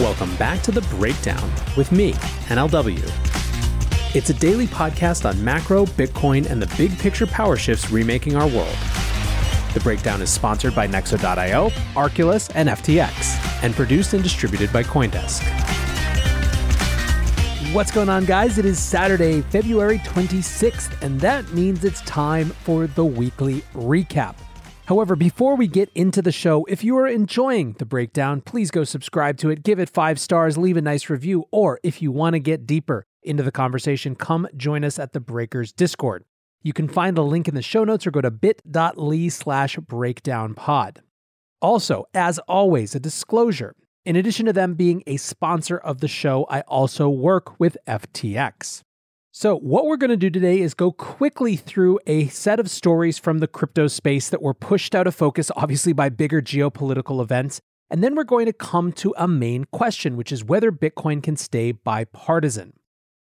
Welcome back to The Breakdown with me, NLW. It's a daily podcast on macro, Bitcoin, and the big picture power shifts remaking our world. The Breakdown is sponsored by Nexo.io, Arculus, and FTX, and produced and distributed by Coindesk. What's going on, guys? It is Saturday, February 26th, and that means it's time for the weekly recap. However, before we get into the show, if you are enjoying the breakdown, please go subscribe to it, give it five stars, leave a nice review, or if you want to get deeper into the conversation, come join us at the Breakers Discord. You can find the link in the show notes or go to bit.ly slash breakdownpod. Also, as always, a disclosure in addition to them being a sponsor of the show, I also work with FTX. So, what we're going to do today is go quickly through a set of stories from the crypto space that were pushed out of focus, obviously, by bigger geopolitical events. And then we're going to come to a main question, which is whether Bitcoin can stay bipartisan.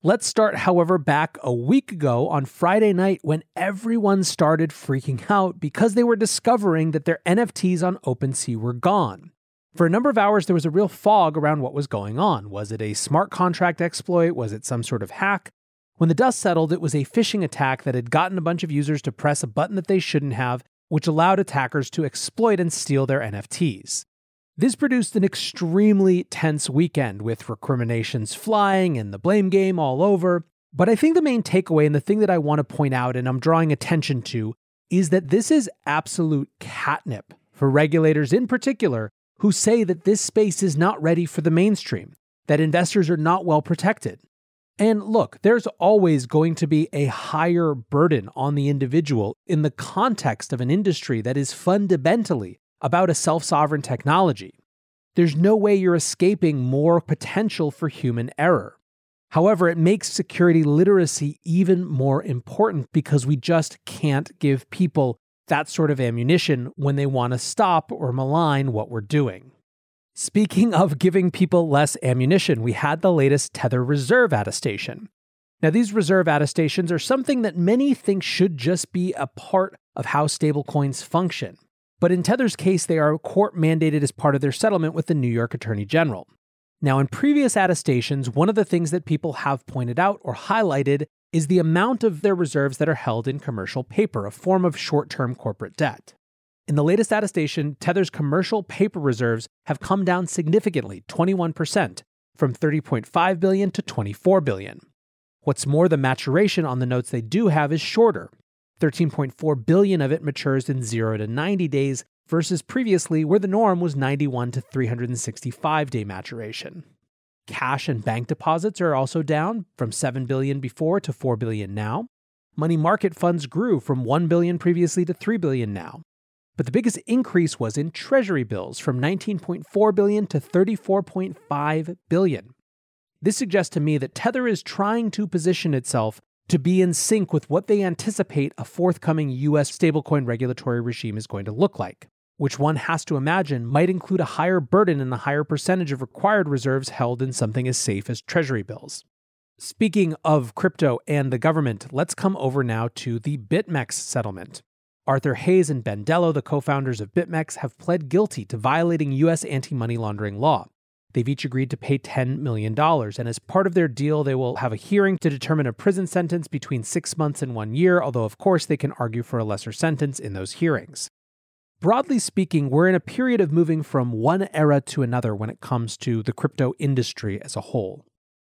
Let's start, however, back a week ago on Friday night when everyone started freaking out because they were discovering that their NFTs on OpenSea were gone. For a number of hours, there was a real fog around what was going on. Was it a smart contract exploit? Was it some sort of hack? When the dust settled, it was a phishing attack that had gotten a bunch of users to press a button that they shouldn't have, which allowed attackers to exploit and steal their NFTs. This produced an extremely tense weekend with recriminations flying and the blame game all over. But I think the main takeaway and the thing that I want to point out and I'm drawing attention to is that this is absolute catnip for regulators in particular who say that this space is not ready for the mainstream, that investors are not well protected. And look, there's always going to be a higher burden on the individual in the context of an industry that is fundamentally about a self sovereign technology. There's no way you're escaping more potential for human error. However, it makes security literacy even more important because we just can't give people that sort of ammunition when they want to stop or malign what we're doing. Speaking of giving people less ammunition, we had the latest Tether Reserve attestation. Now, these reserve attestations are something that many think should just be a part of how stablecoins function. But in Tether's case, they are court mandated as part of their settlement with the New York Attorney General. Now, in previous attestations, one of the things that people have pointed out or highlighted is the amount of their reserves that are held in commercial paper, a form of short term corporate debt. In the latest attestation, Tether's commercial paper reserves have come down significantly, 21%, from 30.5 billion to 24 billion. What's more, the maturation on the notes they do have is shorter. 13.4 billion of it matures in 0 to 90 days versus previously where the norm was 91 to 365 day maturation. Cash and bank deposits are also down from 7 billion before to 4 billion now. Money market funds grew from 1 billion previously to 3 billion now. But the biggest increase was in treasury bills from 19.4 billion to 34.5 billion. This suggests to me that Tether is trying to position itself to be in sync with what they anticipate a forthcoming US stablecoin regulatory regime is going to look like which one has to imagine might include a higher burden and a higher percentage of required reserves held in something as safe as treasury bills. Speaking of crypto and the government, let's come over now to the BitMEX settlement. Arthur Hayes and Ben Delo, the co founders of BitMEX, have pled guilty to violating U.S. anti money laundering law. They've each agreed to pay $10 million, and as part of their deal, they will have a hearing to determine a prison sentence between six months and one year, although, of course, they can argue for a lesser sentence in those hearings. Broadly speaking, we're in a period of moving from one era to another when it comes to the crypto industry as a whole.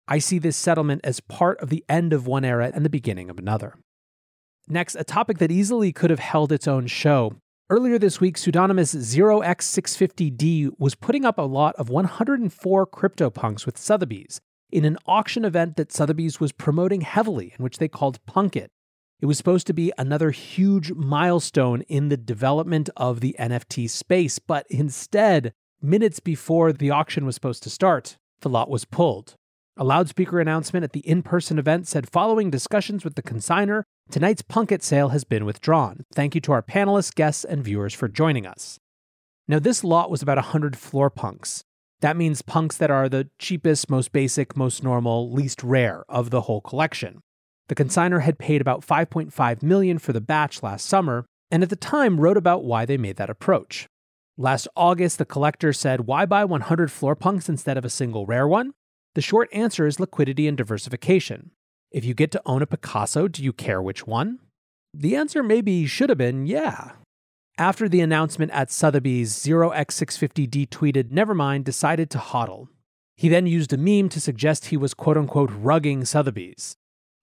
I see this settlement as part of the end of one era and the beginning of another. Next, a topic that easily could have held its own show. Earlier this week, pseudonymous 0x650D was putting up a lot of 104 CryptoPunks with Sotheby's in an auction event that Sotheby's was promoting heavily, in which they called Punkit. It was supposed to be another huge milestone in the development of the NFT space, but instead, minutes before the auction was supposed to start, the lot was pulled. A loudspeaker announcement at the in person event said following discussions with the consigner, tonight's Punkit sale has been withdrawn. Thank you to our panelists, guests, and viewers for joining us. Now, this lot was about 100 floor punks. That means punks that are the cheapest, most basic, most normal, least rare of the whole collection. The consigner had paid about 5.5 million for the batch last summer, and at the time wrote about why they made that approach. Last August, the collector said, Why buy 100 floor punks instead of a single rare one? The short answer is liquidity and diversification. If you get to own a Picasso, do you care which one? The answer maybe should have been yeah. After the announcement at Sotheby's, 0x650D tweeted, Nevermind, decided to hodl. He then used a meme to suggest he was quote unquote rugging Sotheby's.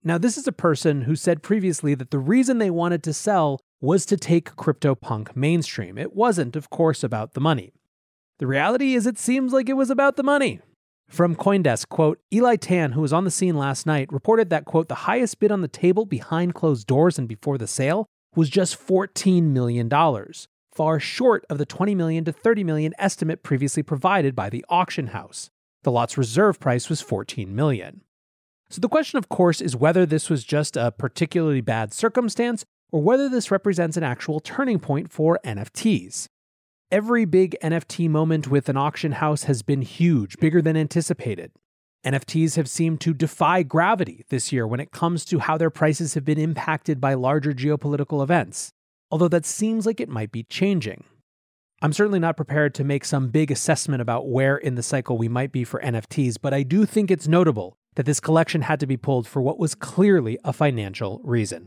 Now, this is a person who said previously that the reason they wanted to sell was to take CryptoPunk mainstream. It wasn't, of course, about the money. The reality is, it seems like it was about the money. From Coindesk, quote, Eli Tan, who was on the scene last night, reported that, quote, the highest bid on the table behind closed doors and before the sale was just $14 million, far short of the 20 million to 30 million estimate previously provided by the auction house. The lot's reserve price was $14 million. So the question, of course, is whether this was just a particularly bad circumstance or whether this represents an actual turning point for NFTs. Every big NFT moment with an auction house has been huge, bigger than anticipated. NFTs have seemed to defy gravity this year when it comes to how their prices have been impacted by larger geopolitical events, although that seems like it might be changing. I'm certainly not prepared to make some big assessment about where in the cycle we might be for NFTs, but I do think it's notable that this collection had to be pulled for what was clearly a financial reason.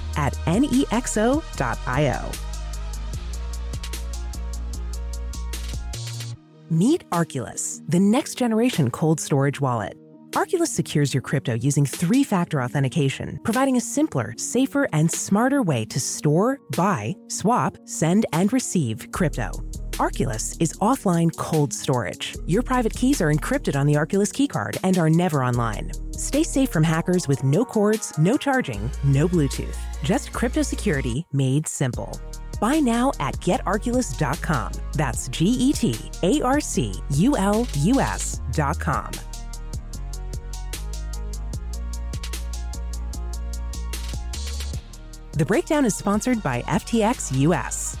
at nexo.io. Meet Arculus, the next generation cold storage wallet. Arculus secures your crypto using three factor authentication, providing a simpler, safer, and smarter way to store, buy, swap, send, and receive crypto. Arculus is offline cold storage. Your private keys are encrypted on the Arculus keycard and are never online. Stay safe from hackers with no cords, no charging, no Bluetooth. Just crypto security made simple. Buy now at getarculus.com. That's G E T A R C U L U S.com. The breakdown is sponsored by FTX US.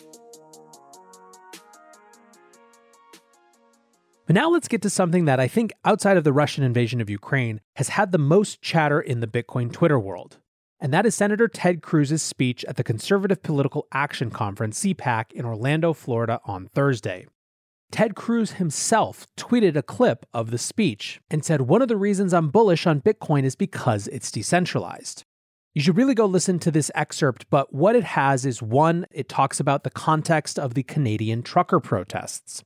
But now let's get to something that I think, outside of the Russian invasion of Ukraine, has had the most chatter in the Bitcoin Twitter world. And that is Senator Ted Cruz's speech at the Conservative Political Action Conference, CPAC, in Orlando, Florida on Thursday. Ted Cruz himself tweeted a clip of the speech and said, One of the reasons I'm bullish on Bitcoin is because it's decentralized. You should really go listen to this excerpt, but what it has is one, it talks about the context of the Canadian trucker protests.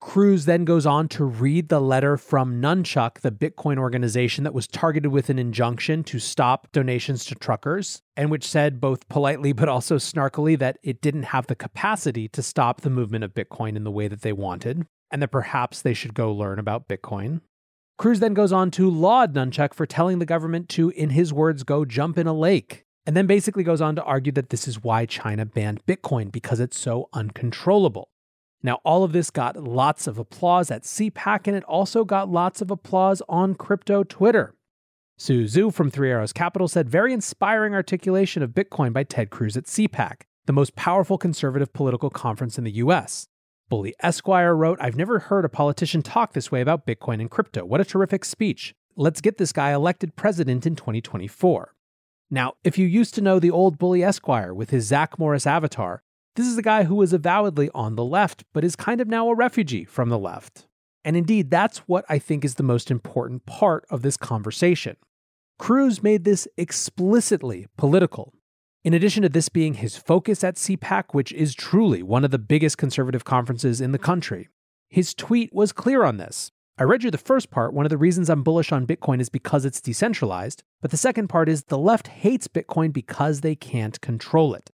Cruz then goes on to read the letter from Nunchuk, the Bitcoin organization that was targeted with an injunction to stop donations to truckers, and which said both politely but also snarkily that it didn't have the capacity to stop the movement of Bitcoin in the way that they wanted, and that perhaps they should go learn about Bitcoin. Cruz then goes on to laud Nunchuk for telling the government to, in his words, go jump in a lake, and then basically goes on to argue that this is why China banned Bitcoin because it's so uncontrollable. Now, all of this got lots of applause at CPAC, and it also got lots of applause on crypto Twitter. Su Zhu from Three Arrows Capital said, Very inspiring articulation of Bitcoin by Ted Cruz at CPAC, the most powerful conservative political conference in the US. Bully Esquire wrote, I've never heard a politician talk this way about Bitcoin and crypto. What a terrific speech. Let's get this guy elected president in 2024. Now, if you used to know the old Bully Esquire with his Zach Morris avatar, this is a guy who was avowedly on the left, but is kind of now a refugee from the left. And indeed, that's what I think is the most important part of this conversation. Cruz made this explicitly political. In addition to this being his focus at CPAC, which is truly one of the biggest conservative conferences in the country, his tweet was clear on this. I read you the first part. One of the reasons I'm bullish on Bitcoin is because it's decentralized. But the second part is the left hates Bitcoin because they can't control it.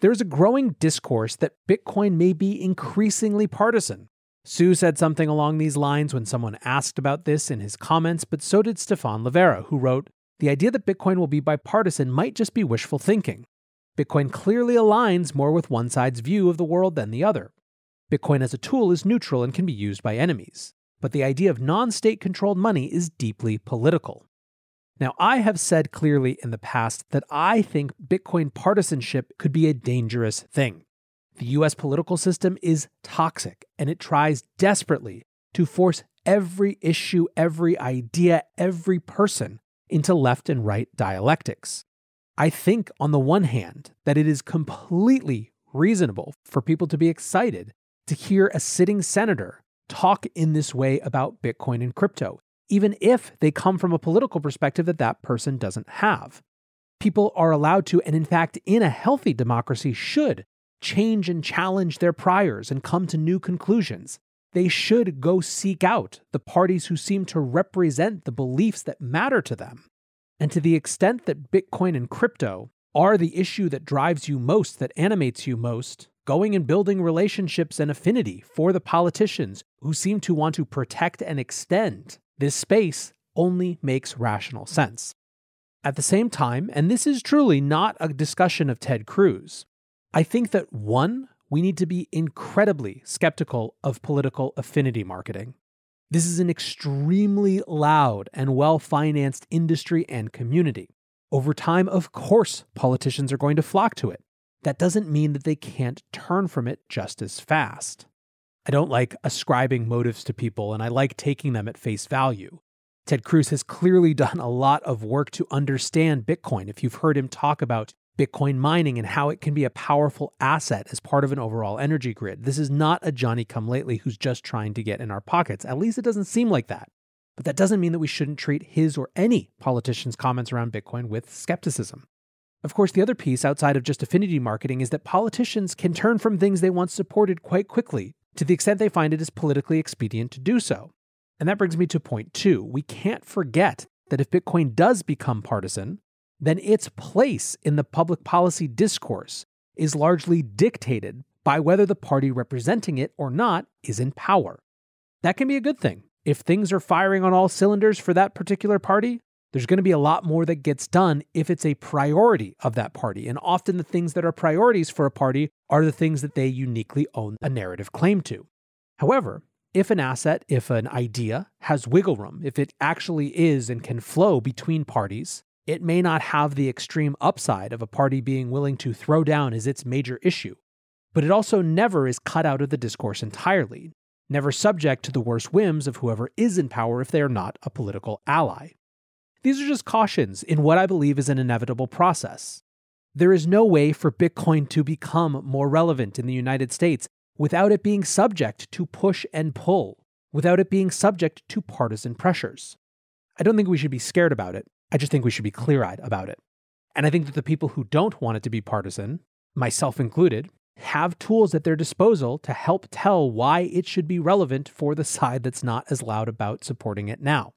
There's a growing discourse that Bitcoin may be increasingly partisan. Su said something along these lines when someone asked about this in his comments, but so did Stefan Livera, who wrote, The idea that Bitcoin will be bipartisan might just be wishful thinking. Bitcoin clearly aligns more with one side's view of the world than the other. Bitcoin as a tool is neutral and can be used by enemies. But the idea of non state controlled money is deeply political. Now, I have said clearly in the past that I think Bitcoin partisanship could be a dangerous thing. The US political system is toxic, and it tries desperately to force every issue, every idea, every person into left and right dialectics. I think, on the one hand, that it is completely reasonable for people to be excited to hear a sitting senator talk in this way about Bitcoin and crypto even if they come from a political perspective that that person doesn't have. People are allowed to, and in fact, in a healthy democracy, should change and challenge their priors and come to new conclusions. They should go seek out the parties who seem to represent the beliefs that matter to them. And to the extent that Bitcoin and crypto are the issue that drives you most, that animates you most, going and building relationships and affinity for the politicians who seem to want to protect and extend this space only makes rational sense. At the same time, and this is truly not a discussion of Ted Cruz, I think that one, we need to be incredibly skeptical of political affinity marketing. This is an extremely loud and well financed industry and community. Over time, of course, politicians are going to flock to it. That doesn't mean that they can't turn from it just as fast. I don't like ascribing motives to people, and I like taking them at face value. Ted Cruz has clearly done a lot of work to understand Bitcoin. If you've heard him talk about Bitcoin mining and how it can be a powerful asset as part of an overall energy grid, this is not a Johnny come lately who's just trying to get in our pockets. At least it doesn't seem like that. But that doesn't mean that we shouldn't treat his or any politician's comments around Bitcoin with skepticism. Of course, the other piece outside of just affinity marketing is that politicians can turn from things they once supported quite quickly to the extent they find it is politically expedient to do so. And that brings me to point two. We can't forget that if Bitcoin does become partisan, then its place in the public policy discourse is largely dictated by whether the party representing it or not is in power. That can be a good thing. If things are firing on all cylinders for that particular party, there's going to be a lot more that gets done if it's a priority of that party. And often the things that are priorities for a party are the things that they uniquely own a narrative claim to. However, if an asset, if an idea has wiggle room, if it actually is and can flow between parties, it may not have the extreme upside of a party being willing to throw down as its major issue. But it also never is cut out of the discourse entirely, never subject to the worst whims of whoever is in power if they are not a political ally. These are just cautions in what I believe is an inevitable process. There is no way for Bitcoin to become more relevant in the United States without it being subject to push and pull, without it being subject to partisan pressures. I don't think we should be scared about it. I just think we should be clear eyed about it. And I think that the people who don't want it to be partisan, myself included, have tools at their disposal to help tell why it should be relevant for the side that's not as loud about supporting it now.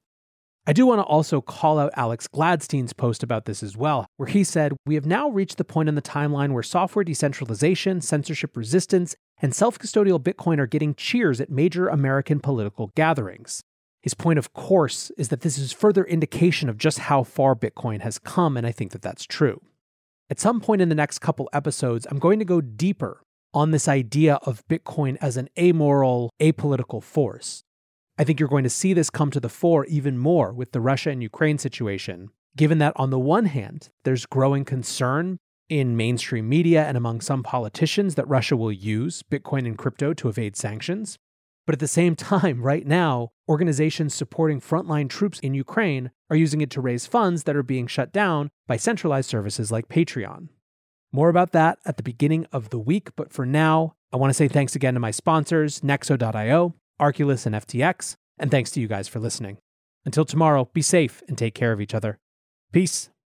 I do want to also call out Alex Gladstein's post about this as well, where he said, We have now reached the point in the timeline where software decentralization, censorship resistance, and self custodial Bitcoin are getting cheers at major American political gatherings. His point, of course, is that this is further indication of just how far Bitcoin has come, and I think that that's true. At some point in the next couple episodes, I'm going to go deeper on this idea of Bitcoin as an amoral, apolitical force. I think you're going to see this come to the fore even more with the Russia and Ukraine situation, given that on the one hand, there's growing concern in mainstream media and among some politicians that Russia will use Bitcoin and crypto to evade sanctions. But at the same time, right now, organizations supporting frontline troops in Ukraine are using it to raise funds that are being shut down by centralized services like Patreon. More about that at the beginning of the week, but for now, I want to say thanks again to my sponsors, Nexo.io, Arculus, and FTX. And thanks to you guys for listening. Until tomorrow, be safe and take care of each other. Peace.